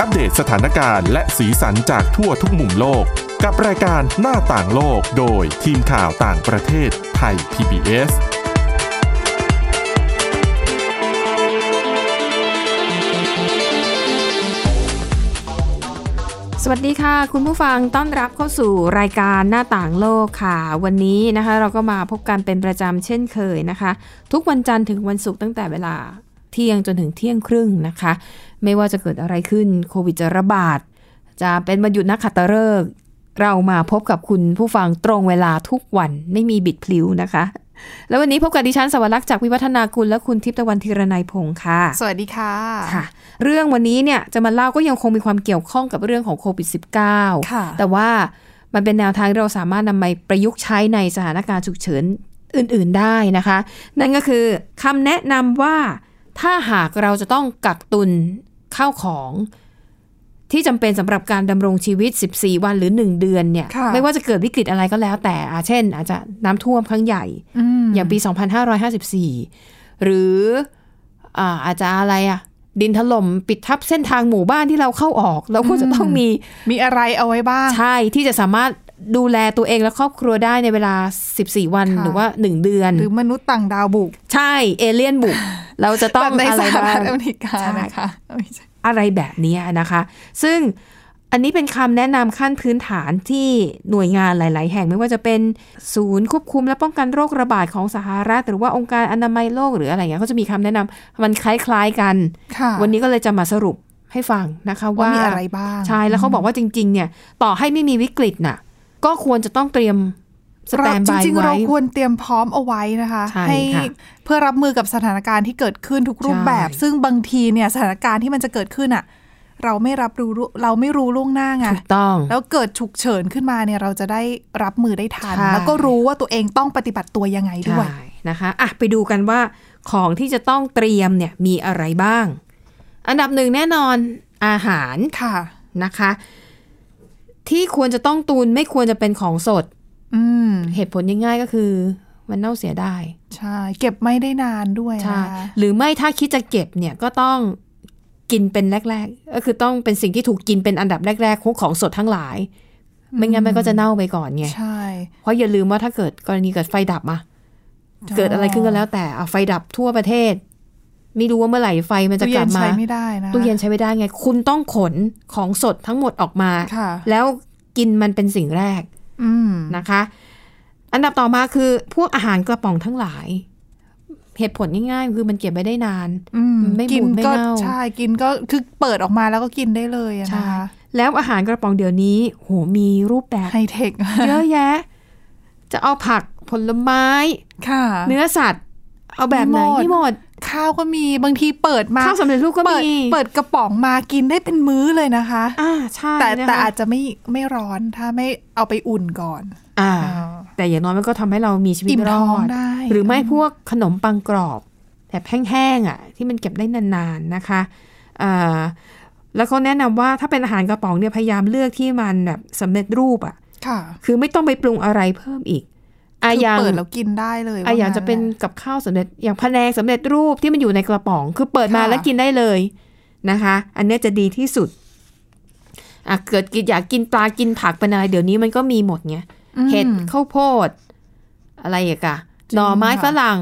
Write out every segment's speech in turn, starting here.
อัปเดตสถานการณ์และสีสันจากทั่วทุกมุมโลก กับรายการหน้าต่างโลกโดยทีมข่าวต่างประเทศไทย PBS สวัสดีค่ะ คุณผู้ฟังต้อนรับเข้าสู่รายการหน้าต่างโลกค่ะ วันนี้นะคะ เราก็มาพบกันเป็นประจำเช่นเคยนะคะ ทุกวันจันทร์ถึงวันศุกร์ตั้งแต่เวลาเที่ยงจนถึงเที่ยงครึ่งนะคะ ไม่ว่าจะเกิดอะไรขึ้นโควิดจะระบาด จะเป็นวันหยุดนักขัตฤกษ์เรามาพบกับคุณผู้ฟังตรงเวลาทุกวันไม่มีบิดพลิ้วนะคะ แล้ววันนี้พบกับดิฉันสวรักษ์จากวิวัฒนาคุณและคุณทิพย์ตะวันธีรนัยพงค์ค่ะ สวัสดีค่ะค่ะ เรื่องวันนี้เนี่ยจะมาเล่าก็ยังคงมีความเกี่ยวข้องกับเรื่องของโควิด -19 ค่ะแต่ว่ามันเป็นแนวทางที่เราสามารถนำไปประยุกต์ใช้ในสถานการณ์ฉุกเฉินอื่น ๆ ได้นะคะ นั่นก็คือคำแนะนำว่าถ้าหากเราจะต้องกักตุน ข้าวของที่จำเป็นสำหรับการดำรงชีวิต 14 วันหรือ 1 เดือนเนี่ยค่ะไม่ว่าจะเกิดวิกฤตอะไรก็แล้วแต่อะเช่น อาจจะน้ำท่วมครั้งใหญ่อืมอย่างปี 2554 หรืออ่าอาจจะอะไรอะดินถล่มปิดทับเส้นทางหมู่บ้านที่เราเข้าออก เราก็จะต้องมีมีอะไรเอาไว้บ้าง ใช่ที่จะสามารถดูแลตัวเองและครอบครัวได้ในเวลา 14 วันค่ะหรือว่า 1 เดือน หรือมนุษย์ต่างดาวบุก ใช่เอเลี่ยนบุก เราจะต้องแบบในอะไรสหบ้ารังฐอเมริกาใช่นะคะไม่ใช่ อะไรแบบเนี้ยนะคะ ซึ่งอันนี้เป็นคำแนะนำขั้นพื้นฐานที่หน่วยงานหลาย ๆ แห่งไม่ว่าจะเป็นศูนย์ควบคุมและป้องกันโรคระบาดของสหรัฐ หรือว่าองค์การอนามัยโลกหรืออะไรเงี้ยเขาจะมีคำแนะนำมันคล้าย ๆ กันค่ะวันนี้ก็เลยจะมาสรุปให้ฟังนะคะว่าว่ามีอะไรบ้างใช่แล้วเขาบอกว่าจริง ๆ เนี่ย ต่อให้ไม่มีวิกฤตน่ะ ก็ควรจะต้องเตรียม สแตนจบายริงๆไว้เราควรเตรียมพร้อมเอาไว้นะคะใช่ค่ะเพื่อรับมือกับสถานการณ์ที่เกิดขึ้นทุกรูปแบบใช่ซึ่งบางทีเนี่ยสถานการณ์ที่มันจะเกิดขึ้นอะเราไม่รับรู้เราไม่รู้ล่วงหน้าไงถูกต้อง แล้วเกิดฉุกเฉินขึ้นมาเนี่ยเราจะได้รับมือได้ทันใช่แล้วก็รู้ว่าตัวเองต้องปฏิบัติตัวยังไงด้วยใช่นะคะอะไปดูกันว่าของที่จะต้องเตรียมเนี่ยมีอะไรบ้าง อันดับหนึ่งแน่นอนอาหารค่ะนะคะ ที่ควรจะต้องตุนไม่ควรจะเป็นของสด อืม เหตุผลง่ายๆก็คือ มันเน่าเสียได้ ใช่ เก็บไม่ได้นานด้วยใช่นะคะหรือไม่ถ้าคิดจะเก็บเนี่ยก็ต้องกินเป็นแรก ๆ ก็คือต้องเป็นสิ่งที่ถูกกินเป็นอันดับแรกๆพวกของสดทั้งหลาย ไม่งั้นมันก็จะเน่าไปก่อนไงใช่ เพราะอย่าลืมว่าถ้าเกิดกรณีเกิดไฟดับอะเกิดอะไรขึ้นก็แล้วแต่เอาไฟดับทั่วประเทศ ไม่รู้ว่าเมื่อไหร่ไฟมันจะตู้กเย็ลับนมาใช้ไม่ได้นะตู้เย็นใช้ไม่ได้ไง คุณต้องขนของสดทั้งหมดออกมาค่ะแล้วกินมันเป็นสิ่งแรกอืม นะคะ อันดับต่อมาคือพวกอาหารกระป๋องทั้งหลาย เหตุผลง่ายๆ คือมันเก็บไว้ได้นานอืมไม่กิบูดไม่ก็เน่าใช่กินก็คือเปิดออกมาแล้วก็กินได้เลยอะใช่นะคะแล้วอาหารกระป๋องเดี๋ยวนี้โหมีรูปแบบไฮเทคเยอะแยะ จะเอาผักผลไม้ ค่ะ เนื้อสัตว์ เอาแบบไหนมีหมดนี่หมด ข้าวก็มีบางทีเปิดมาข้าวสำเร็จรูปก็เปิดมีเปิดกระป๋องมากินได้เป็นมื้อเลยนะคะอ่าใช่แต่นะคะแต่อาจจะไม่ไม่ร้อนถ้าไม่เอาไปอุ่นก่อน อ่าอ่าแต่อย่างน้อยมันก็ทำให้เรามีชีวิตอิ่มรท้อองดได้หรือไม่พวกขนมปังกรอบแบบแห้งๆอะ ที่มันเก็บได้นานๆนะคะอ่าแล้วเขาแนะนำว่าถ้าเป็นอาหารกระป๋องเนี่ยพยายามเลือกที่มันแบบสำเร็จรูปอะค่ะ คือไม่ต้องไปปรุงอะไรเพิ่มอีกอะ คืออย่างเปิดแล้วกินได้เลยอะอย่างว่จะเป็นกับข้าวสำเร็จอย่างพะแนงสำเร็จรูปที่มันอยู่ในกระป๋อง คือเปิดมาแล้วกินได้เลยนะคะ อันเนี้ยจะดีที่สุดอะเกิดกินอยากกินปลากินผักเป็นอะไรเดี๋ยวนี้มันก็มีหมดไงอืมเห็ดข้าวโพด อะไรอีกอะหน่อไม้จริงค่ะฝรั่ง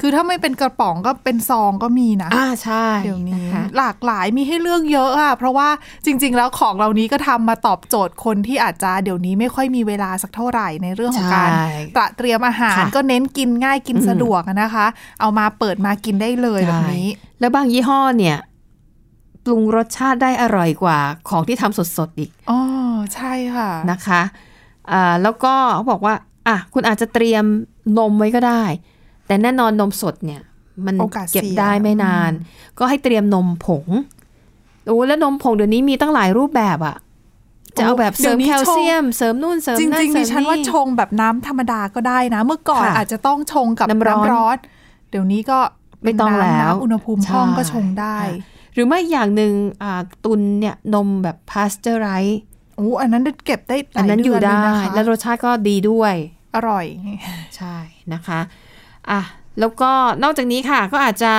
คือถ้าไม่เป็นกระป๋องก็เป็นซองก็มีนะอ่าใช่ เดี๋ยวนี้นะคะหลากหลายมีให้เลือกเยอะอะเพราะว่าจริง ๆ แล้วของเหล่านี้ก็ทำมาตอบโจทย์คนที่อาจจะเดี๋ยวนี้ไม่ค่อยมีเวลาสักเท่าไหร่ในเรื่องของการใช่ตระเตรียมอาหารค่ะก็เน้นกินง่ายกินอืมสะดวกอะนะคะ เอามาเปิดมากินได้เลยแบบนี้ แล้วบางยี่ห้อเนี่ยปรุงรสชาติได้อร่อยกว่าของที่ทำสดๆอีกอ๋อใช่ค่ะนะคะอ่าแล้วก็เขาบอกว่าอะคุณอาจจะเตรียมนมไว้ก็ได้ แต่แน่นอนนมสดเนี่ย มันโอกาสเสี่ยงเก็บได้ไม่นาน ก็ให้เตรียมนมผงโอ้แล้วนมผงเดี๋ยวนี้มีตั้งหลายรูปแบบอะจะเอาแบบเสริมแคลเซียม เสริมนู่นเสริมจนั่นริงๆเสริดิมฉันว่าชนี่งแบบน้ำธรรมดาก็ได้นะ เมื่อก่อนค่ะอาจจะต้องชงกับน้ำร้อนน้ำร้อนเดี๋ยวนี้ก็เป็นไม่ต้องน้ำแล้วน้ำอุณหภูมิห้องก็ชงได้ค่ะหรือไม่อย่างหนึ่งอ่าตุนเนี่ยนมแบบพาสเจอร์ไรส์โอ้อันนั้นเก็บได้หอัลานยนั้นอเดืยู่อนเลได้ยนะคะแล้วรสชาติก็ดีด้วย อร่อย ใช่นะคะ อะแล้วก็นอกจากนี้ค่ะ ก็อาจจะ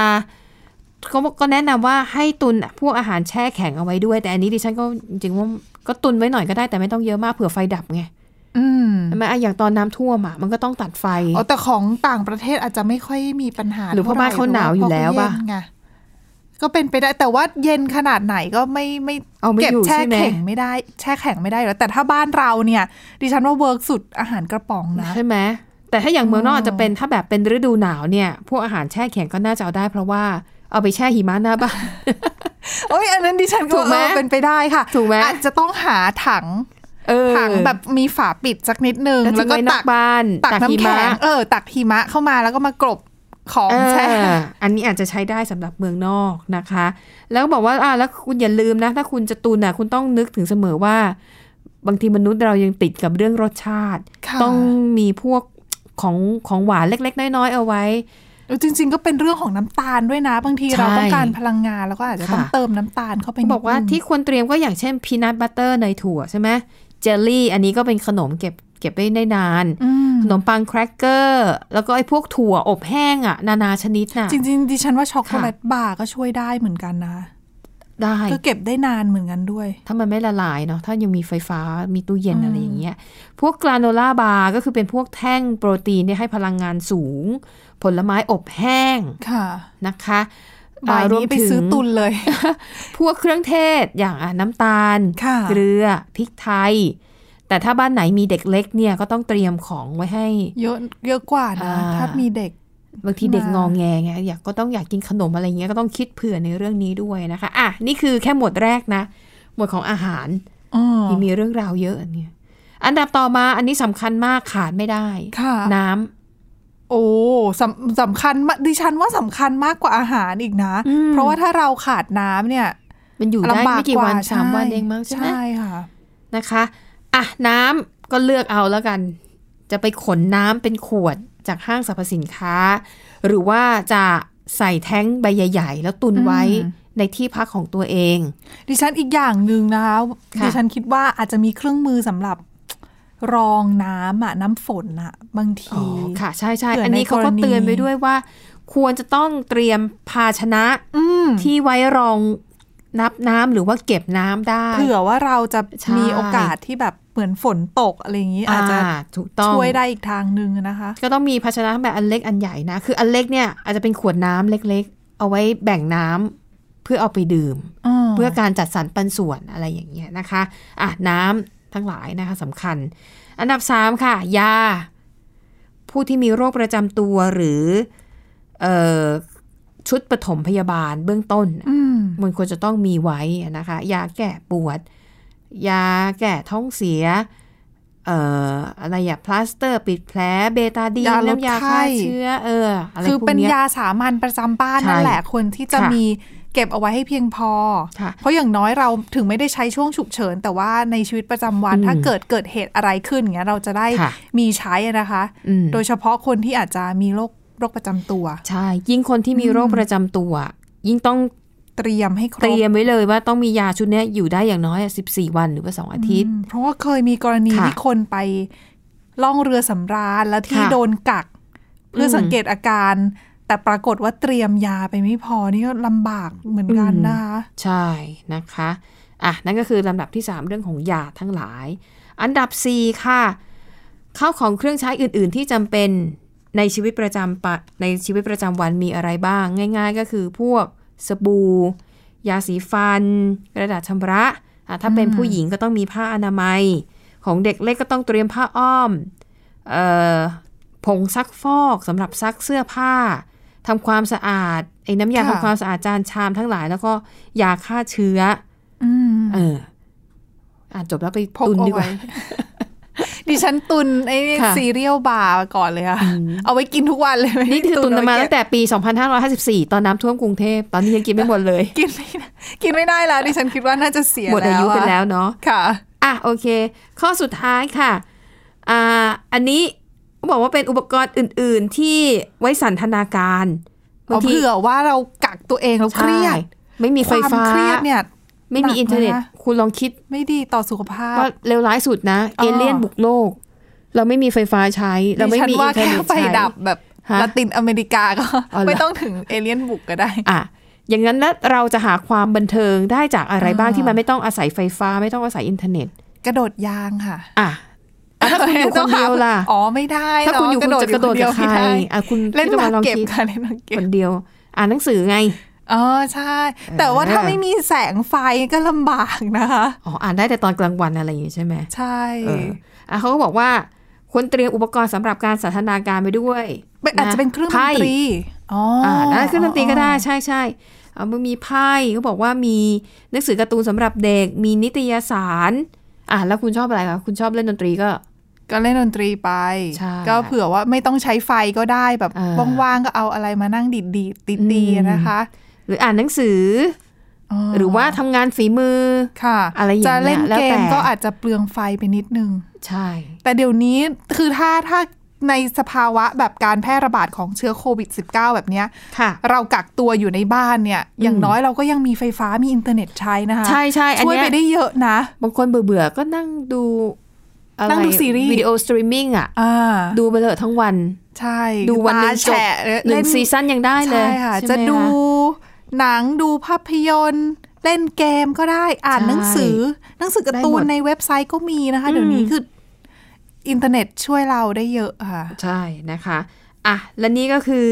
เขาก็แนะนำว่าให้ตุนพวกอาหารแช่แข็งเอาไว้ด้วย แต่อันนี้ดิฉันก็จริงๆว่าก็ตุนไว้หน่อยก็ได้แต่ไม่ต้องเยอะมากเผื่อไฟดับไงอืมใช่ไหมอะอย่างตอนน้ำท่วมอะมันก็ต้องตัดไฟอ๋อแต่ของต่างประเทศอาจจะไม่ค่อยมีปัญหา หรือเพราะบ้านเขาหนาวอยู่แล้วป่ะเพราเย็นไงก็เป็นไปได้แต่ว่าเย็นขนาดไหนก็ไม่ไม่เอาไม่เก็บอยู่แช่ใช่ไหมแข็งไม่ได้ แช่แข็งไม่ได้อยู่แล้วแต่ถ้าบ้านเราเนี่ย ดิฉันว่าเวิร์กสุดอาหารกระป๋องนะใช่ไหม แต่ถ้าอย่างเมืองนอกอ๋ออาจจะเป็นถ้าแบบเป็นฤดูหนาวเนี่ยพวกอาหารแช่แข็งก็น่าจะเอาได้ เพราะว่าเอาไปแช่หิมะหน้าบ้านโอ้ยอันนั้นดิฉันถูก็กไหมเออเป็นไปได้ค่ะถูกไหมอาจจะต้องหาถังเออถังแบบมีฝาปิดสักนิดนึง แล้วแล้วก็ก็นอตักกบ้านตักหิน้ำแข็มะงเออ ตักหิมะเข้ามาแล้วก็มากรบของเออแช่อันนี้อาจจะใช้ได้สำหรับเมืองนอกนะคะ แล้วก็บอกว่าอ่าแล้วคุณอย่าลืมนะ ถ้าคุณจะตุนอะคุณต้องนึกถึงเสมอว่า บางทีมนุษย์เรายังติดกับเรื่องรสชาติค่ะต้องมีพวก ของของหวานเล็ก ๆ น้อยๆเอาไว้เออจริง ๆ ก็เป็นเรื่องของน้ำตาลด้วยนะ บางทีใช่เราต้องการพลังงานแล้วก็อาจจะต้องค่ะเติมน้ำตาลเข้าไปเขาบอกว่านิดนึงที่ควรเตรียมก็อย่างเช่นพีนัทบัตเตอร์เนยถั่วใช่ไหมเจลลี่ อันนี้ก็เป็นขนมเก็บเก็บได้นานอืมขนมปังแครกเกอร์ แล้วก็ไอ้พวกถั่วอบแห้งอะนานาชนิดน่ะ จริง ๆ ดิฉันว่าช็อกโกแลตค่ะบาร์ก็ช่วยได้เหมือนกันนะ ได้ ก็เก็บได้นานเหมือนกันด้วย ถ้ามันไม่ละลายเนาะถ้ายังมีไฟฟ้ามีตู้เย็นอืมอะไรอย่างเงี้ย พวก granola bar ก็คือเป็นพวกแท่งโปรตีนที่ให้พลังงานสูง ผลไม้อบแห้งค่ะนะคะบ่ายอ่รวนี้มไปถึงซื้อตุนเลย พวกเครื่องเทศอย่างอะน้ำตาลค่ะเกลือพริกไทย แต่ถ้าบ้านไหนมีเด็กเล็กเนี่ยก็ต้องเตรียมของไว้ให้ เยอะเยอะกว่านะอ่าถ้ามีเด็ก บางทีเด็กมางงองแงไงอยากก็ต้องอยากกินขนมอะไรเงี้ยก็ต้องคิดเผื่อในเรื่องนี้ด้วยนะคะอะนี่คือแค่หมวดแรกนะ หมวดของอาหารอ๋อที่มีเรื่องราวเยอะอันเนี่ยอันดับต่อมาอันนี้สำคัญมากขาดไม่ได้ค่ะน้ำโอ้สำสำคัญมากดิฉันว่าสำคัญมากกว่าอาหารอีกนะอืมเพราะว่าถ้าเราขาดน้ำเนี่ย มันอยู่ได้ลำบากไม่กี่กว่าวันสามใช่วันเองมั้งใช่ไหมใช่ค่ะนะคะ อะน้ำก็เลือกเอาแล้วกัน จะไปขนน้ำเป็นขวดจากห้างสรรพสินค้า หรือว่าจะใส่แท้งใบใหญ่ ๆ แล้วตุนไว้อืมในที่พักของตัวเอง ดิฉันอีกอย่างหนึ่งนะคะค่ะดิฉันคิดว่าอาจจะมีเครื่องมือสำหรับรองน้ำอะน้ำฝนอะบางอ๋ทีอค่ะ ใช่ใช่เผื่ออัอันนี้เขาก็ในกรณีเตือนไปด้วยว่า ควรจะต้องเตรียมภาชนะอืมที่ไว้รองนับน้ำหรือว่าเก็บน้ำได้ เผื่อว่าเราจะใช่มีโอกาสที่แบบ เหมือนฝนตกอะไรอย่างนี้ อาจจะถูกต้องช่วยได้อีกทางหนึ่งนะคะ ก็ต้องมีภาชนะแบบอันเล็กอันใหญ่นะ คืออันเล็กเนี่ยอาจจะเป็นขวดน้ำเล็กๆ เอาไว้แบ่งน้ำเพื่อเอาไปดื่ม เพื่อการจัดสรรปันส่วนอะไรอย่างเงี้ยนะคะอะน้ำทั้งหลายนะคะสำคัญ อันดับสามค่ะ ยา ผู้ที่มีโรคประจำตัวหรือเออชุดปฐมพยาบาลเบื้องต้นอืมมันควรจะต้องมีไว้นะคะ ยาแก้ปวด ยาแก้ท้องเสียเอ่ออะไรอย่างพลาสเตอร์ปิดแผลเบตาดีนยาลดน้ำยาไข้ฆ่าเชื้อเอออะไรคือพวกเป็นเนี้ยยาสามัญประจำบ้านใช่นั่นแหละคนที่จะค่ะมีเก็บเอาไว้ให้เพียงพอค่ะเพราะอย่างน้อยเราถึงไม่ได้ใช้ช่วงฉุกเฉิน แต่ว่าในชีวิตประจำวันอืมถ้าเกิดเกิดเหตุอะไรขึ้นอย่างเงี้ยเราจะได้ค่ะมีใช้อะนะคะอืมโดยเฉพาะคนที่อาจจะมีโรคโรคประจำตัว ใช่ ยิ่งคนที่มีโรคประจำตัว ยิ่งต้อง เตรียมให้ครบ เตรียมไว้เลยว่าต้องมียาชุดเนี้ยอยู่ได้อย่างน้อยสิบสี่วันหรือว่าสองอาทิตย์อืมเพราะว่าเคยมีกรณีค่ะที่คนไปล่องเรือสำราญแล้วที่ค่ะโดนกัก เพื่ออมสังเกตอาการ แต่ปรากฏว่าเตรียมยาไปไม่พอนี่ก็ลำบากเหมือนกันอืมนะคะใช่นะคะอะนั่นก็คือลำดับที่ 3 เรื่องของยาทั้งหลาย อันดับ 4 ค่ะข้าวของเครื่องใช้อื่น ๆ ที่จำเป็นในชีวิตประจำปะในชีวิตประจำวันมีอะไรบ้าง ง่าย ๆ ก็คือพวก สบู่ ยาสีฟัน กระดาษชำระอะถ้าเป็นอืมผู้หญิงก็ต้องมีผ้าอนามัย ของเด็กเล็กก็ต้องเตรียมผ้าอ้อมเอ่อผงซักฟอกสำหรับซักเสื้อผ้าทำความสะอาดไอ้น้ำยาทำความสะอาดจานชามทั้งหลาย แล้วก็ยาฆ่าเชื้ออืมเอออ่านจบแล้วไปพกตุนเอาดีกว่าไว้ ดิฉันตุนไอ้ค่ะ cereal bar ก่อนเลยค่ะ เอาไว้กินทุกวันเลยไม่ได้นี่คือตุนเอมาไว้ตั้งแต่ปี 2554 ตอนน้ำท่วมกรุงเทพ ตอนนี้ยังกินไม่หมดเลย กินไม่ได้กินไม่ได้แล้วดิฉันคิดว่าน่าจะเสียหมดอายุอะไปแล้วเนาะค่ะ อะโอเค ข้อสุดท้ายค่ะอ่าอันนี้บอกว่าเป็นอุปกรณ์อื่น ๆ ที่ไว้สันทนาการบางเอาทีเผื่อว่าเรากักตัวเองเราเครียดใช่ไม่มีไฟฟ้าควมเครียดเนี่ย ไม่มีหนักอินเทอร์เน็ตนะคุณลองคิด ไม่ดีต่อสุขภาพว่าเลวร้ายสุดนะอ๋เออเลี่ยนบุกโลก เราไม่มีไฟฟ้าใช้ เราไม่ดิฉันมีอิว่านเทอร์แค่เน็ตไฟใช้ดับแบบฮะละตินอเมริกาก็อ๋อเหรอไม่ต้องถึงเอเลี่ยนบุกก็ได้อะอย่างนั้นแล้วเราจะหาความบันเทิงได้จากอะไรบ้างอ่าที่มันไม่ต้องอาศัยไฟฟ้า ไม่ต้องอาศัยอินเทอร์เน็ต กระโดดยางค่ะอะอะถ้าคุณอยู่คนเดียวล่ะอ๋อไม่ได้ ถ้าคุณอยู่คุณจะกระโดดกับใครไม่ได้อะคุณเล่นพี่หตะมากวันลองเก็บคิดค่ะเล่นหมากเก็บคนเดียว อ่านหนังสือไง อ๋อใช่ แต่ว่าถ้าเออไม่มีแสงไฟก็ลำบากนะคะ อ๋ออ่านได้แต่ตอนกลางวันอะไรอย่างงี้ใช่ไหมใช่เอออะเขาก็บอกว่าควรเตรียมอุปกรณ์สำหรับการสันทนาการไปด้วยเป็นอาจจะเป็นเครื่องดนไพ่ตรีอ๋ออ่าอ่าได้เครื่องดนตรีก็ได้ใช่ใช่เอามันมีไพ่เขาบอกว่ามีหนังสือการ์ตูนสำหรับเด็ก มีนิตยสารอะแล้วคุณชอบอะไรคะคุณชอบเล่นดนตรีก็ก็เล่นดนตรีไปใช่ก็เผื่อว่าไม่ต้องใช้ไฟก็ได้แบบอ่าว่างๆก็เอาอะไรมานั่งดีดดีตีตีๆอืมนะคะ หรืออ่านหนังสือ หรือว่าทำงานฝีมือค่ะอะไรอย่างเงี้จะยเล่นแล้วเกแต่มก็อาจจะเปลืองไฟไปนิดนึง ใช่ แต่เดี๋ยวนี้คือถ้าถ้าในสภาวะแบบการแพร่ระบาดของเชื้อโควิด -19 แบบเนี้ยค่ะเรากักตัวอยู่ในบ้านเนี่ย อย่างน้อยเราก็ยังมีไฟฟ้ามีอินเทอร์เน็ตใช้นะคะ ใช่ใช่อันช่วยเนี้ยไปได้เยอะนะ บางคนเบื่อเบื่อๆก็นั่งดูอะไรนั่งดูซีรีส์วิดีโอสตรีมมิ่งอะอ่าดูไปเลยทั้งวัน ใช่ ดูวันหนึ่งตาจบแฉะหนึ่เล่งซีซั่นยังได้เลย ใช่ค่ะใช่ไหมจะดูค หนังดูภาพยนตร์ เล่นเกมก็ได้อ่านใช่หนังสือ หนังสือการ์ตูได้หมนดในเว็บไซต์ก็มีนะคะอืมเดี๋ยวนี้คืออินเทอร์เน็ตช่วยเราได้เยอะค่ะ ใช่นะคะอะและนี่ก็คือ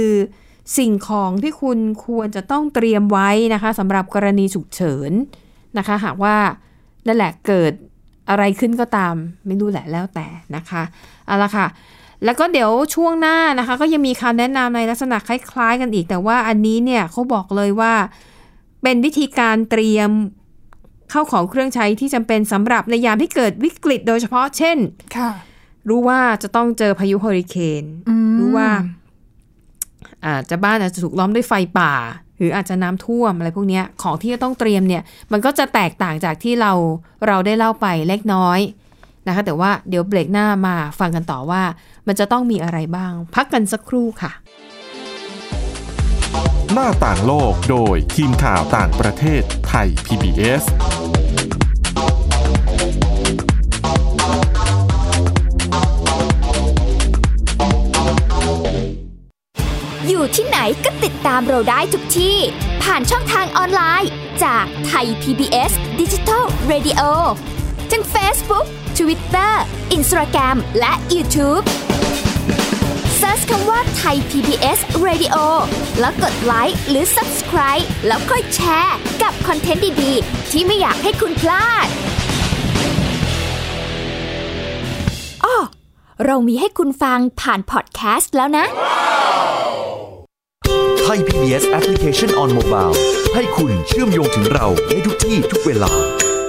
สิ่งของที่คุณควรจะต้องเตรียมไว้นะคะสำหรับกรณีฉุกเฉินนะคะ หากว่านั่นแหละเกิดอะไรขึ้นก็ตาม ไม่รู้แหละแล้วแต่นะคะเอาละค่ะ แล้วก็เดี๋ยวช่วงหน้านะคะ ก็ยังมีคำแนะนำในลักษณะคล้าย ๆ กันอีก แต่ว่าอันนี้เนี่ยเขาบอกเลยว่าเป็นวิธีการเตรียมเข้าของเครื่องใช้ที่จำเป็นสำหรับในยามที่เกิดวิกฤตโดยเฉพาะเช่นรู้ว่าจะต้องเจอพายุเฮอริเคนรู้ว่าอาจจะบ้านอาจจะถูกล้อมด้วยไฟป่า หรืออาจจะน้ำท่วมอะไรพวกนี้ของที่จะต้องเตรียมเนี่ย มันก็จะแตกต่างจากที่เราเราได้เล่าไปเล็กน้อยนะคะ แต่ว่าเดี๋ยวเบรกหน้ามาฟังกันต่อว่า มันจะต้องมีอะไรบ้าง พักกันสักครู่ค่ะ หน้าต่างโลกโดยทีมข่าวต่างประเทศไทย PBS อยู่ที่ไหนก็ติดตามเราได้ทุกที่ ผ่านช่องทางออนไลน์ จากไทย PBS Digital Radio ทั้ง Facebook Twitter Instagram และ YouTube Search คำว่าไทย PBS Radio แล้วกดไลค์หรือ Subscribe แล้วค่อยแชร์ กับคอนเทนต์ดี ๆ ที่ไม่อยากให้คุณพลาดอ้อเรามีให้คุณฟังผ่านพอดแคสต์แล้วนะ Thai PBS Application on Mobile ให้คุณเชื่อมโยงถึงเราในทุกที่ทุกเวลา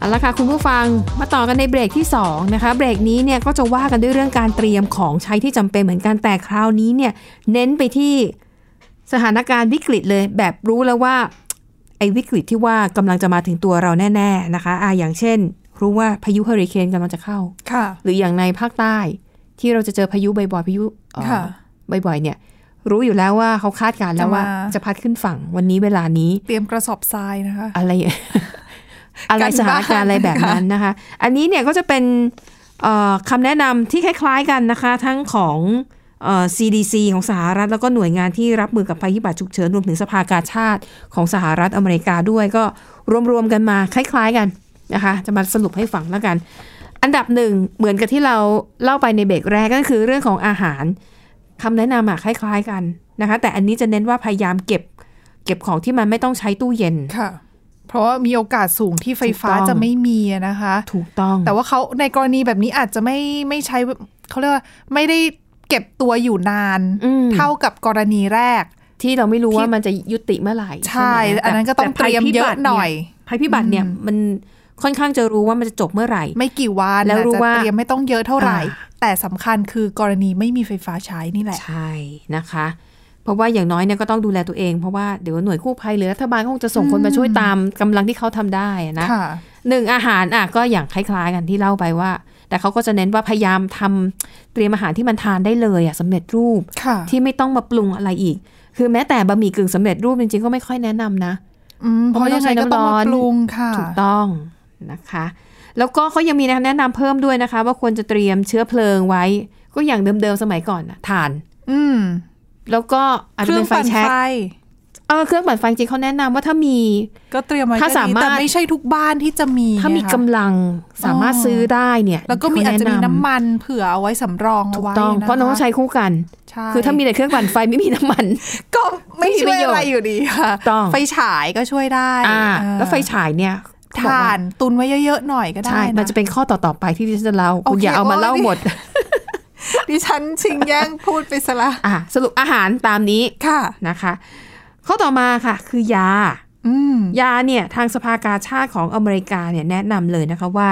เอาละค่ะคุณผู้ฟังมาต่อกันในเบรกที่2นะคะเบรกนี้เนี่ยก็จะว่ากันด้วยเรื่องการเตรียมของใช้ที่จำเป็นเหมือนกันแต่คราวนี้เนี่ยเน้นไปที่สถานการณ์วิกฤตเลย แบบรู้แล้วว่าไอ้วิกฤตที่ว่ากำลังจะมาถึงตัวเราแน่ ๆนะคะอ่าอย่างเช่น รู้ว่าพายุเฮอริเคนกำลังจะเข้าค่ะ หรืออย่างในภาคใต้ที่เราจะเจอพายุบ่อยๆพายุเอ่อค่ะบ่อยๆเนี่ยรู้อยู่แล้วว่าเขาคาดการณ์แล้วว่าจะมาจะพัดขึ้นฝั่งวันนี้เวลานี้ เตรียมกระสอบทรายนะคะ อะไร อะไรการสถานการณ์อะไรแบบบ้านนั้นนะคะ อันนี้เนี่ยก็จะเป็นเอ่อคำแนะนำที่คล้ายๆกันนะคะ ทั้งของเอ่อ CDC ของสหรัฐ แล้วก็หน่วยงานที่รับมือกับภัยพิบัติฉุกเฉินรวมถึงสภากาชาติของสหรัฐอเมริกาด้วยก็รวมๆกันมาคล้าย ๆกันนะคะ จะมาสรุปให้ฟังแล้วกัน อันดับหนึ่งเหมือนกับที่เราเล่าไปในเบรกแรกก็คือเรื่องของอาหารคำแนะนำอะคล้าย ๆกันนะคะ แต่อันนี้จะเน้นว่าพยายามเก็บ เก็บของที่มันไม่ต้องใช้ตู้เย็นค่ะ เพราะว่ามีโอกาสสูงที่ไฟฟ้าถูกต้องจะไม่มีอะนะคะ ถูกต้อง แต่ว่าเขาในกรณีแบบนี้อาจจะไม่ไม่ใช้เขาเรียกว่าไม่ได้เก็บตัวอยู่นานอืมเท่ากับกรณีแรก ที่เราไม่รู้ที่ว่ามันจะยุติเมื่อไหร่ ใช่ไหมอันนั้นก็ต้องแภัเตรียมเยอะหน่อย ภัยพิบัติเนี่ยมันค่อนข้างจะรู้ว่ามันจะจบเมื่อไหร่ ไม่กี่วันแล้วรู้อาจจะว่าเตรียมไม่ต้องเยอะเท่าไหร่อ่าแต่สำคัญคือกรณีไม่มีไฟฟ้าใช้นี่แหละ ใช่นะคะเพ ราะว่าอย่างน้อยเนี่ยก็ต้องดูแลตัวเอง เพราะว่าเดี๋ยวหน่วยกู้ภัยหรือรัฐบาลคงจะส่งคนมาช่วยตามกำลังที่เขาทำได้นะค่ะหนึ่งอาหารอะก็อย่างคล้าย ๆ กันที่เล่าไปว่า แต่เขาก็จะเน้นว่าพยายามทำเตรียมอาหารที่มันทานได้เลยอะสำเร็จรูปค่ะที่ไม่ต้องมาปรุงอะไรอีก คือแม้แต่บะหมี่กึ่งสำเร็จรูปจริงๆก็ไม่ค่อยแนะนำนะอืมเพราะยังไงก็ต้องมาปรุงค่ะถูกต้องนะคะ แล้วก็เขายังมีแนะนำเพิ่มด้วยนะคะ ว่าควรจะเตรียมเชื้อเพลิงไว้ ก็อย่างเดิมๆสมัยก่อนนะถ่าน อืม แล้วก็อาจเคจะรื่อเป็งนไฟปั่นแช็กไฟเออเครื่องปั่นไฟจริงๆเขาแนะนำว่าถ้ามี ก็เตรียมไว้ถ้าก็ดีสามารถแต่ไม่ใช่ทุกบ้านที่จะมี ถ้ามีไงคะกำลังสามารถซื้อได้เนี่ย แล้วก็มีเขอาจจะมีแน้ำมันเผื่อเอาไว้สำรองถูเอากไว้ต้องนะคะเพราะน้องใช้คู่กันใช่คือถ้ามีแต่เครื่องปั่นไฟไม่มีน้ำมัน ก็ไม่ไม่มีช่วยประโยชน์อะไรอยู่ดีค่ะต้องไฟฉายก็ช่วยได้อ่าอ่าแล้วไฟฉายเนี่ยเขาบอกถ่าว่านตุนไว้เยอะๆหน่อยก็ได้ใช่มันจะเป็นข้อต่อๆไปที่ดิฉันจะเล่าโอคุณเคอย่าเอามาโอ้ยเล่าหมด ดิฉันชิงแย่งพูดไปซะละอะสรุปอาหารตามนี้ค่ะนะคะข้อต่อมาค่ะ คือยาอืมยาเนี่ยทางสภากาชาติของอเมริกาเนี่ยแนะนำเลยนะคะว่า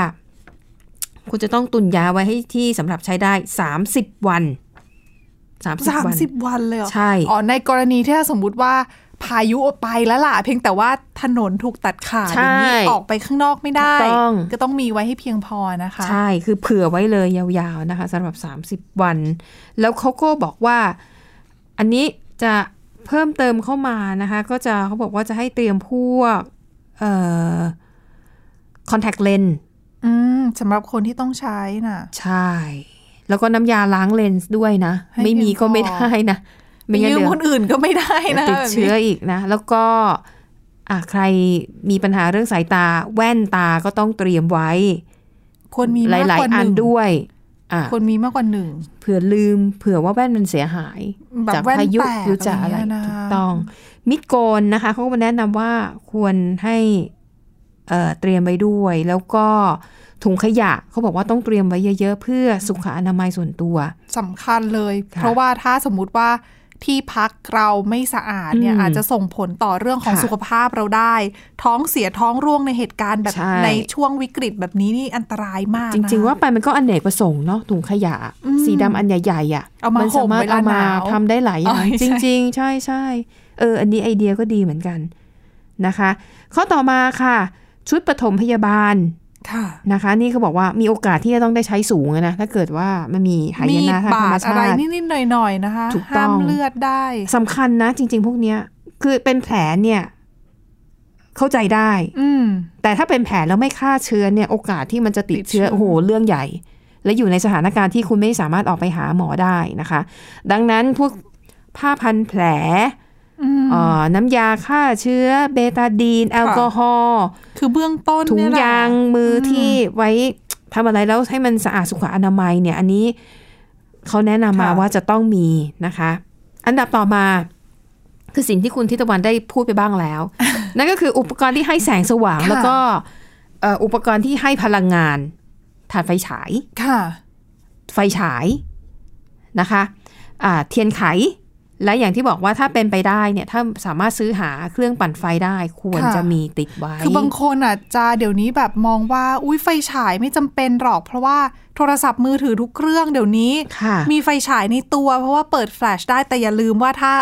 คุณจะต้องตุนยาไว้ให้ที่สำหรับใช้ได้ 30 วัน30สามวันสิบวันเลยเหรอใช่ อ๋อในกรณีที่ถ้าสมมุติว่า พายุไปแล้วล่ะ เพียงแต่ว่าถนนถูกตัดขาดใช่อย่างนี้ออกไปข้างนอกไม่ได้ถูกต้องก็ต้องมีไว้ให้เพียงพอนะคะ ใช่คือเผื่อไว้เลยยาวๆนะคะสำหรับ 30 วัน แล้วเขาก็บอกว่า อันนี้จะเพิ่มเติมเข้ามานะคะ ก็จะเขาบอกว่าจะให้เตรียมพวกเอ่อ contact lens อืมสำหรับคนที่ต้องใช้น่ะ ใช่ แล้วก็น้ำยาล้างเลนส์ด้วยนะให้ไม่มีเพียงพอก็ไม่ได้นะ ไปยืมเดี๋ยวคนอื่นก็ไม่ได้นะติดแบบนี้เชื้ออีกนะ แล้วก็อะใครมีปัญหาเรื่องสายตา แว่นตาก็ต้องเตรียมไว้ควรมีหมากลายกว่าๆหอันนึ่งด้วยอะควรมีมากกว่าหนึ่งเผื่อลืม เผื่อว่าแว่นมันเสียหายแบบจากแว่นพายุแตกหรือจากอะไรอะไรเงี้ยนะถูกต้อง มิดโกนนะคะเขาก็มาแนะนำว่าควรให้เอ่อเตรียมไว้ด้วย แล้วก็ถุงขยะเขาบอกว่าต้องเตรียมไว้เยอะ ๆ เพื่อสุขอนามัยส่วนตัวสำคัญเลยค่ะเพราะว่าถ้าสมมุติว่า ที่พักเราไม่สะอาดเนี่ยอืมอาจจะส่งผลต่อเรื่องของค่ะสุขภาพเราได้ ท้องเสียท้องร่วงในเหตุการณ์แบบใช่ในช่วงวิกฤตแบบนี้นี่อันตรายมากจริงนะๆว่าไปมันก็อนเนกประสงค์เนาะถุงขยะอืมสีดำอันใหญ่ๆอะเอามานสามารถห่มเวลาเอามาหนาวทำได้หลายอย่างอ๋อใช่จริง ๆ ใช่ใช่เออ อันนี้ไอเดียก็ดีเหมือนกันนะคะ ข้อต่อมาค่ะ ชุดปฐมพยาบาลค่ะ นะคะ นี่เขาบอกว่ามีโอกาสที่จะต้องได้ใช้สูงอะนะถ้าเกิดว่ามันมีหายมีนะทางธรบารมดอะไรชาตินิดๆหน่อยๆนะคะถูกต้ห้าองมเลือดได้สำคัญนะ จริง ๆ พวกเนี้ย คือเป็นแผลเนี่ย เข้าใจได้ อืมแต่ถ้าเป็นแผลแล้วไม่ฆ่าเชื้อเนี่ย โอกาสที่มันจะติดติดเชื้เชื้ออโอ้โหเรื่องใหญ่ และอยู่ในสถานการณ์ที่คุณไม่สามารถออกไปหาหมอได้นะคะ ดังนั้นพวกผ้าพันแผลอืมเอ่อ น้ำยาฆ่าเชื้อเบตาดีน แอลกอฮอล์คือเบื้องต้นถุงเนี่ยแหละยางมืออมที่ไว้ทำอะไรแล้วให้มันสะอาดสุขอนามัยเนี่ย อันนี้เขาแนะนำมาค่ะว่าจะต้องมีนะคะ อันดับต่อมาคือสิ่งที่คุณทิตวันได้พูดไปบ้างแล้ว นั่นก็คืออุปกรณ์ที่ให้แสงสว่างค่ะแล้วก็เอ่ออุปกรณ์ที่ให้พลังงานถ่านไฟฉาย ค่ะ ไฟฉายนะคะอ่าเทียนไข และอย่างที่บอกว่าถ้าเป็นไปได้เนี่ยถ้าสามารถซื้อหาเครื่องปั่นไฟได้ควรค่ะจะมีติดไว้ คือบางคนอะจะเดี๋ยวนี้แบบมองว่าอุ้ยไฟฉายไม่จำเป็นหรอก เพราะว่าโทรศัพท์มือถือทุกเครื่องเดี๋ยวนี้ค่ะมีไฟฉายในตัว เพราะว่าเปิดแฟลชได้แต่อย่าลืมว่าถ้า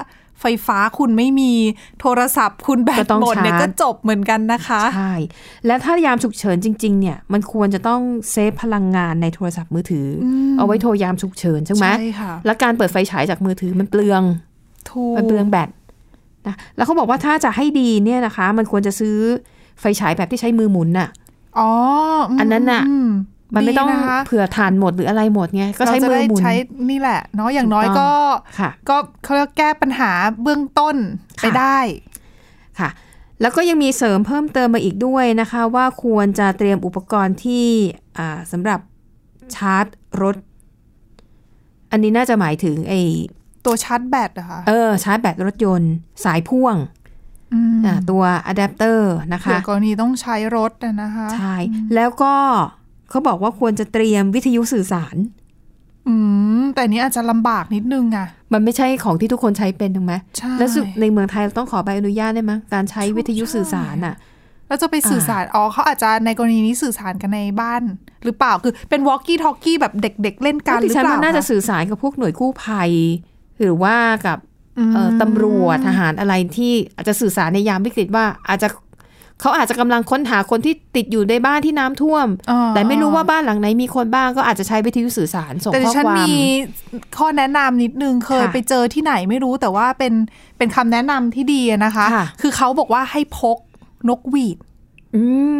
ไฟฟ้าคุณไม่มีโทรศัพท์ คุณแบก็ตต้องหมดเนี่ยชาร์จก็จบเหมือนกันนะคะใช่แล้วถ้ายามฉุกเฉินจริงๆ เนี่ยมันควรจะต้องเซฟพลังงานในโทรศัพท์มือถืออมเอาไว้โทรยามฉุกเฉินใช่ไหมใช่ค่ะแล้วการเปิดไฟฉายจากมือถือมันเปลืองถูกมันเปลืองแบตนะแล้วเขาบอกว่าถ้าจะให้ดีเนี่ยนะคะ มันควรจะซื้อไฟฉายแบบที่ใช้มือหมุนน่ะอ๋อมอันนั้นน่ะ มมันไม่ต้องดีนะคะเผื่อทานหมดหรืออะไรหมดไงก็ใช้เราจะมือได้หมุนใช้นี่แหละเนาะอย่างน้อยถูกต้ก็องค่ะก็เขาเรียกแก้ปัญหาเบื้องต้นไปค่ะได้ค่ะ แล้วก็ยังมีเสริมเพิ่มเติมมาอีกด้วยนะคะ ว่าควรจะเตรียมอุปกรณ์ที่อ่าสำหรับชาร์จรถ อันนี้น่าจะหมายถึงไอ้ตัวชาร์จแบตอะค่ะเออชาร์จแบตรถยนต์ สายพ่วงมอ่าตัวอะแดปเตอร์นะเผื่คะอกรณีต้องใช้รถอะนะคะ ใช่ แล้วก็ เขาบอกว่าควรจะเตรียมวิทยุสื่อสาร อืม แต่อันนี้อาจจะลำบากนิดนึงอะมันไม่ใช่ของที่ทุกคนใช้เป็นถูกไหมใช่แล้วสุดในเมืองไทยเราต้องขอใบอนุญาตได้ไหมการใช้วิทยุสื่อสารอะแล้วจะไปสื่อสาร อ๋อเขาอาจจะในกรณีนี้สื่อสารกันในบ้าน หรือเปล่า คือเป็นวอ l กี้ทอกกี้แบบเด็ก ๆ เล่นกันหดิรือฉันเปล่าว่าน่าจะคสื่อสารกับพวกหน่วยกู้ภัย หรือว่ากับมเอ่อตำรวจทหารอะไรที่อาจจะสื่อสารในยามวิกฤตว่าอาจจะ เขาอาจจะกำลังค้นหาคนที่ติดอยู่ในบ้านที่น้ำท่วมอ่าแต่ไม่รู้ว่าบ้านหลังไหนมีคนบ้างก็อาจจะใช้วิทยุสื่อสารส่งแต่ดิข้อฉันความมีข้อแนะนำนิดนึงเคยค่ะไปเจอที่ไหนไม่รู้แต่ว่าเป็นเป็นคำแนะนำที่ดีอะนะคะค่ะคือเขาบอกว่าให้พกนกหวีดอื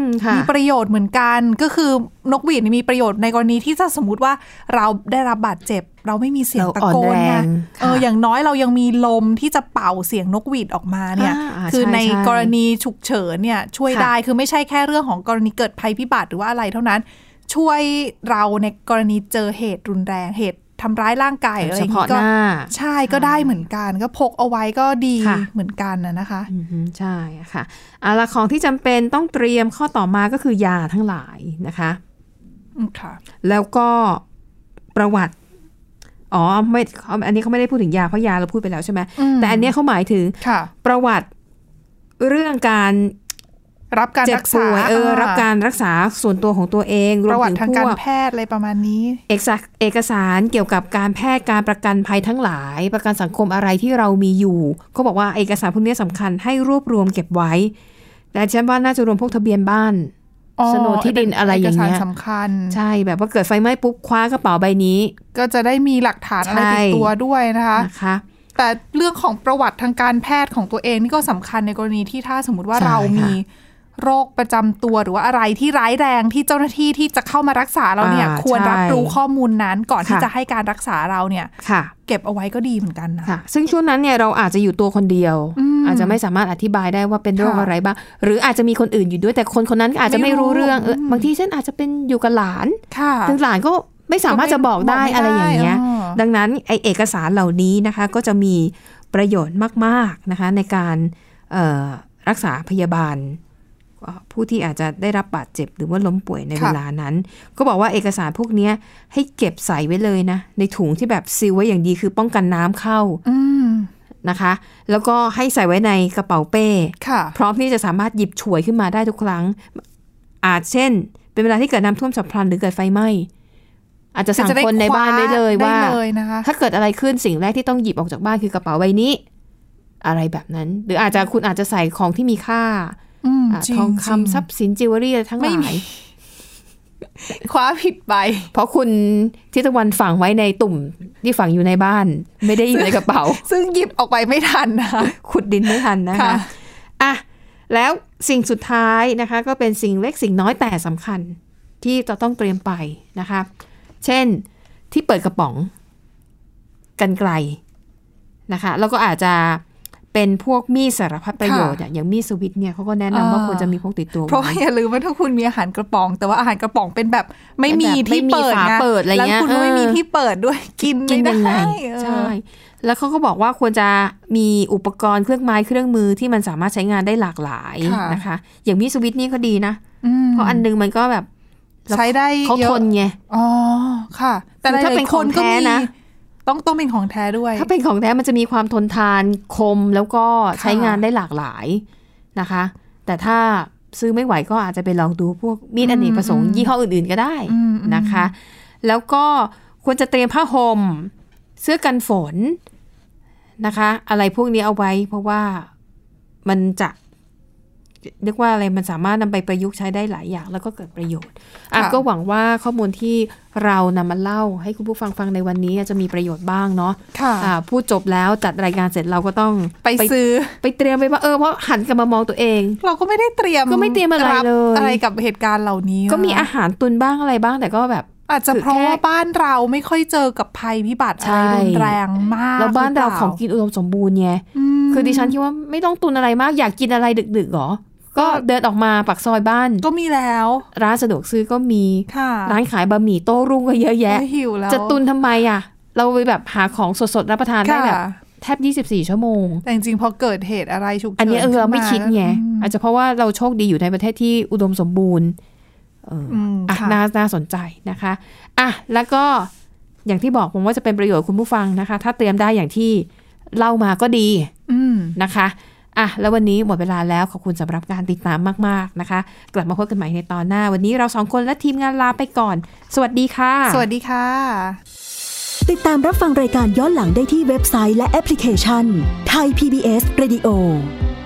มค่ะมีประโยชน์เหมือนกันก็คือนกหวีดเนี่ยมีประโยชน์ในกรณีที่ถ้าสมมติว่าเราได้รับบาดเจ็บ เราไม่มีเสียงเราตะอ่อนโกนแรไงงเออค่ะอย่างน้อยเรายังมีลมที่จะเป่าเสียงนกหวีดออกมาเนี่ยอ่าคือใช่ในใช่กรณีฉุกเฉินเนี่ยช่วยค่ะได้คือไม่ใช่แค่เรื่องของกรณีเกิดภัยพิบัติหรือว่าอะไรเท่านั้น ช่วยเราในกรณีเจอเหตุรุนแรงเหตุ ทำร้ายร่างกายอะไรอเฉย่างพาะนี้ก็หน้าใช่ก็ได้เหมือนกัน ก็พกเอาไว้ก็ดีค่ะเหมือนกันนะนะคะอืมใช่ค่ะเอาละของที่จำเป็นต้องเตรียมข้อต่อมาก็คือยาทั้งหลายนะคะอืมค่ะ แล้วก็ประวัติอ๋อไม่เขาอันนี้เขาไม่ได้พูดถึงยาเพราะยาเราพูดไปแล้วใช่ไหมอืมแต่อันเนี้ยเขาหมายถึงค่ะประวัติเรื่องการ รับการเจ็บรักษาป่วยเออรับการรักษาส่วนตัวของตัวเองรปวมระวัถึติงทางพการวกแพทย์อะไรประมาณนี้ เอกสารเอกสารเกี่ยวกับการแพทย์การประกันภัยทั้งหลาย ประกันสังคมอะไรที่เรามีอยู่เขาบอกว่าเอกสารพวกนี้สำคัญให้รวบรวมเก็บไว้ แต่ฉันว่าน่าจะรวมพวกทะเบียนบ้านอ๋อโฉนดที่ดินอะไรอย่างเงี้ยกสรสำคัญ ใช่แบบว่าเกิดไฟไหม้ปุ๊บคว้ากระเป๋าใบนี้ ก็จะได้มีหลักฐานอะไรติดใช่ตัวด้วยนะคะนะคะแต่เรื่องของประวัติทางการแพทย์ของตัวเองนี่ก็สำคัญในกรณีที่ถ้าสมมติว่าใช่เราค่ะมี โรคประจำตัวหรือว่าอะไรที่ร้ายแรงที่เจ้าหน้าที่ที่จะเข้ามารักษาเราเนี่ยอ่าควรรับใช่รู้ข้อมูลนั้นก่อนที่ค่ะจะให้การรักษาเราเนี่ยค่ะเก็บเอาไว้ก็ดีเหมือนกันนะค่ะซึ่งช่วงนั้นเนี่ยเราอาจจะอยู่ตัวคนเดียวอืมอาจจะไม่สามารถอธิบายได้ว่าเป็นโรคค่ะอะไรบ้าง หรืออาจจะมีคนอื่นอยู่ด้วยแต่คนคนนั้นก็อาจจะไม่รู้ไม่รู้เรื่องเอออืมบางทีเช่นอาจจะเป็นอยู่กับหลานค่ะถึงหลานก็ไม่สามารถจะบอกได้บอกไม่ได้อะไรอย่างเงี้ยอ๋อดังนั้นไอเอกสารเหล่านี้นะคะ ก็จะมีประโยชน์มาก ๆนะคะ ในการเอ่อรักษาพยาบาลเอ่อ ผู้ที่อาจจะได้รับบาดเจ็บหรือว่าล้มป่วยในค่ะเวลานั้น ก็บอกว่าเอกสารพวกเนี้ยให้เก็บใส่ไว้เลยนะ ในถุงที่แบบซีลไว้อย่างดีคือป้องกันน้ำเข้าอืมนะคะ แล้วก็ให้ใส่ไว้ในกระเป๋าเป้ค่ะพร้อมที่จะสามารถหยิบฉวยขึ้นมาได้ทุกครั้ง อาจเช่น เป็นเวลาที่เกิดน้ำท่วมฉับพลันหรือเกิดไฟไหม้อาจจะสั่งจะได้คนในบ้านไว้เลยคว้าว่าได้เลยนะคะถ้าเกิดอะไรขึ้นสิ่งแรกที่ต้องหยิบออกจากบ้านคือกระเป๋าใบนี้ อะไรแบบนั้น หรืออาจจะคุณอาจจะใส่ของที่มีค่าอืมอ่าจริ ทองจริคำทรัพย์สินจิวเวลรี่อะไรทั้งหไม่ลามียคว้าผิดไป เพราะคุณทิตวันฝังไว้ในตุ่มที่ฝังอยู่ในบ้าน ไม่ได้อยู่ในกระเป๋า ซึ่งหยิบออกไปไม่ทันนะคะขุดดินไม่ทันนะคะค่ะอะแล้วสิ่งสุดท้ายนะคะ ก็เป็นสิ่งเล็กสิ่งน้อยแต่สำคัญ ที่จะต้องเตรียมไปนะคะ เช่นที่เปิดกระป๋องกันไกลนะคะ แล้วก็อาจจะ เป็นพวกมีดสารพัดประโยชน์อะอย่างมีดสวิตช์เนี่ยเขาก็แนะนำว่าควรจะมีพกติดตัว เพราะว่าไว้อย่าลืมว่าถ้าคุณมีอาหารกระป๋อง แต่ว่าอาหารกระป๋องเป็นแบบไม่มีแบบที่ไม่มีเปิดฝาไงเปิดอะไรเงี้ยแล้วคุณก็ไม่เออมีที่เปิดด้วยกินกิไม่นได้ยังไงเออใช่แล้วเขาก็บอกว่าควรจะมีอุปกรณ์เครื่องไม้เครื่องมือที่มันสามารถใช้งานได้หลากหลายนะคะ อย่างมีดสวิตช์นี่ก็ดีนะอืมเพราะอันนึงมันก็แบบใช้ได้เขาเยทอะนไงอ๋อค่ะ แต่หคือถ้าลายเป็นๆคนก็ของแท้มีนะ ต้องต้องเป็นของแท้ด้วย ถ้าเป็นของแท้มันจะมีความทนทานคมแล้วก็ใช้งานได้หลากหลายนะคะ แต่ถ้าซื้อไม่ไหวก็อาจจะไปลองดูพวกมีดอเนกประสงค์อืมยี่ห้ออื่นๆก็ได้อืมอืมนะคะ แล้วก็ควรจะเตรียมผ้าห่มเสื้อกันฝนนะคะ อะไรพวกนี้เอาไว้เพราะว่ามันจะ เรียกว่าอะไรมันสามารถนำไปประยุกต์ใช้ได้หลายอย่าง แล้วก็เกิดประโยชน์อะค่ะก็หวังว่าข้อมูลที่เรานำมาเล่าให้คุณผู้ฟังฟังในวันนี้จะมีประโยชน์บ้างเนาะค่ะอ่าพูดจบแล้วจัดรายการเสร็จเราก็ต้องไปซื้อไปเตรียมไปว่าเออเพราะหันกลับมามองตัวเอง เราก็ไม่ได้เตรียมก็ไม่เตรียมอะไรบเลยอะไรกับเหตุการณ์เหล่านี้ ก็มีนะอาหารตุนบ้างอะไรบ้างแต่ก็แบบ อาจจะคือเพราะแค่ว่าบ้านเราไม่ค่อยเจอกับภัยพิบัติอะไรใช่รุนแรงมาก แล้วบ้านเราหปล่ของกินอุดมสมบูรณ์ไงมคือดิฉันคิดว่าไม่ต้องตุนอะไรมากอยากกินอะไรดึกๆหรอ ก็เดินออกมาปักซอยบ้าน ก็มีแล้ว ร้านสะดวกซื้อก็มีค่ะร้านขายบะหมี่โต้รุ่งก็เยอะแยะโอ้ยหิวแล้วจะตุนทำไมอะ เราไปแบบหาของสดๆรับประทานได้ค่ะแบบแทบ 24 ชั่วโมง แต่จริงๆพอเกิดเหตุอะไรฉุกเฉินอันนี้เออเราไม่ขึ้นคิดไงอืมอาจจะเพราะว่าเราโชคดีอยู่ในประเทศที่อุดมสมบูรณ์เอออมอะค่ะน่าน่าสนใจนะคะอะแล้วก็อย่างที่บอกผมว่าจะเป็นประโยชน์คุณผู้ฟังนะคะ ถ้าเตรียมได้อย่างที่เล่ามาก็ดีอืมนะคะอะแล้ววันนี้หมดเวลาแล้วขอบคุณสำหรับการติดตามมาก ๆ นะคะ กลับมาพบกันใหม่ในตอนหน้า วันนี้เราสองคนและทีมงานลาไปก่อน สวัสดีค่ะ สวัสดีค่ะ ติดตามรับฟังรายการย้อนหลังได้ที่เว็บไซต์และแอปพลิเคชันไทย PBS Radio ไ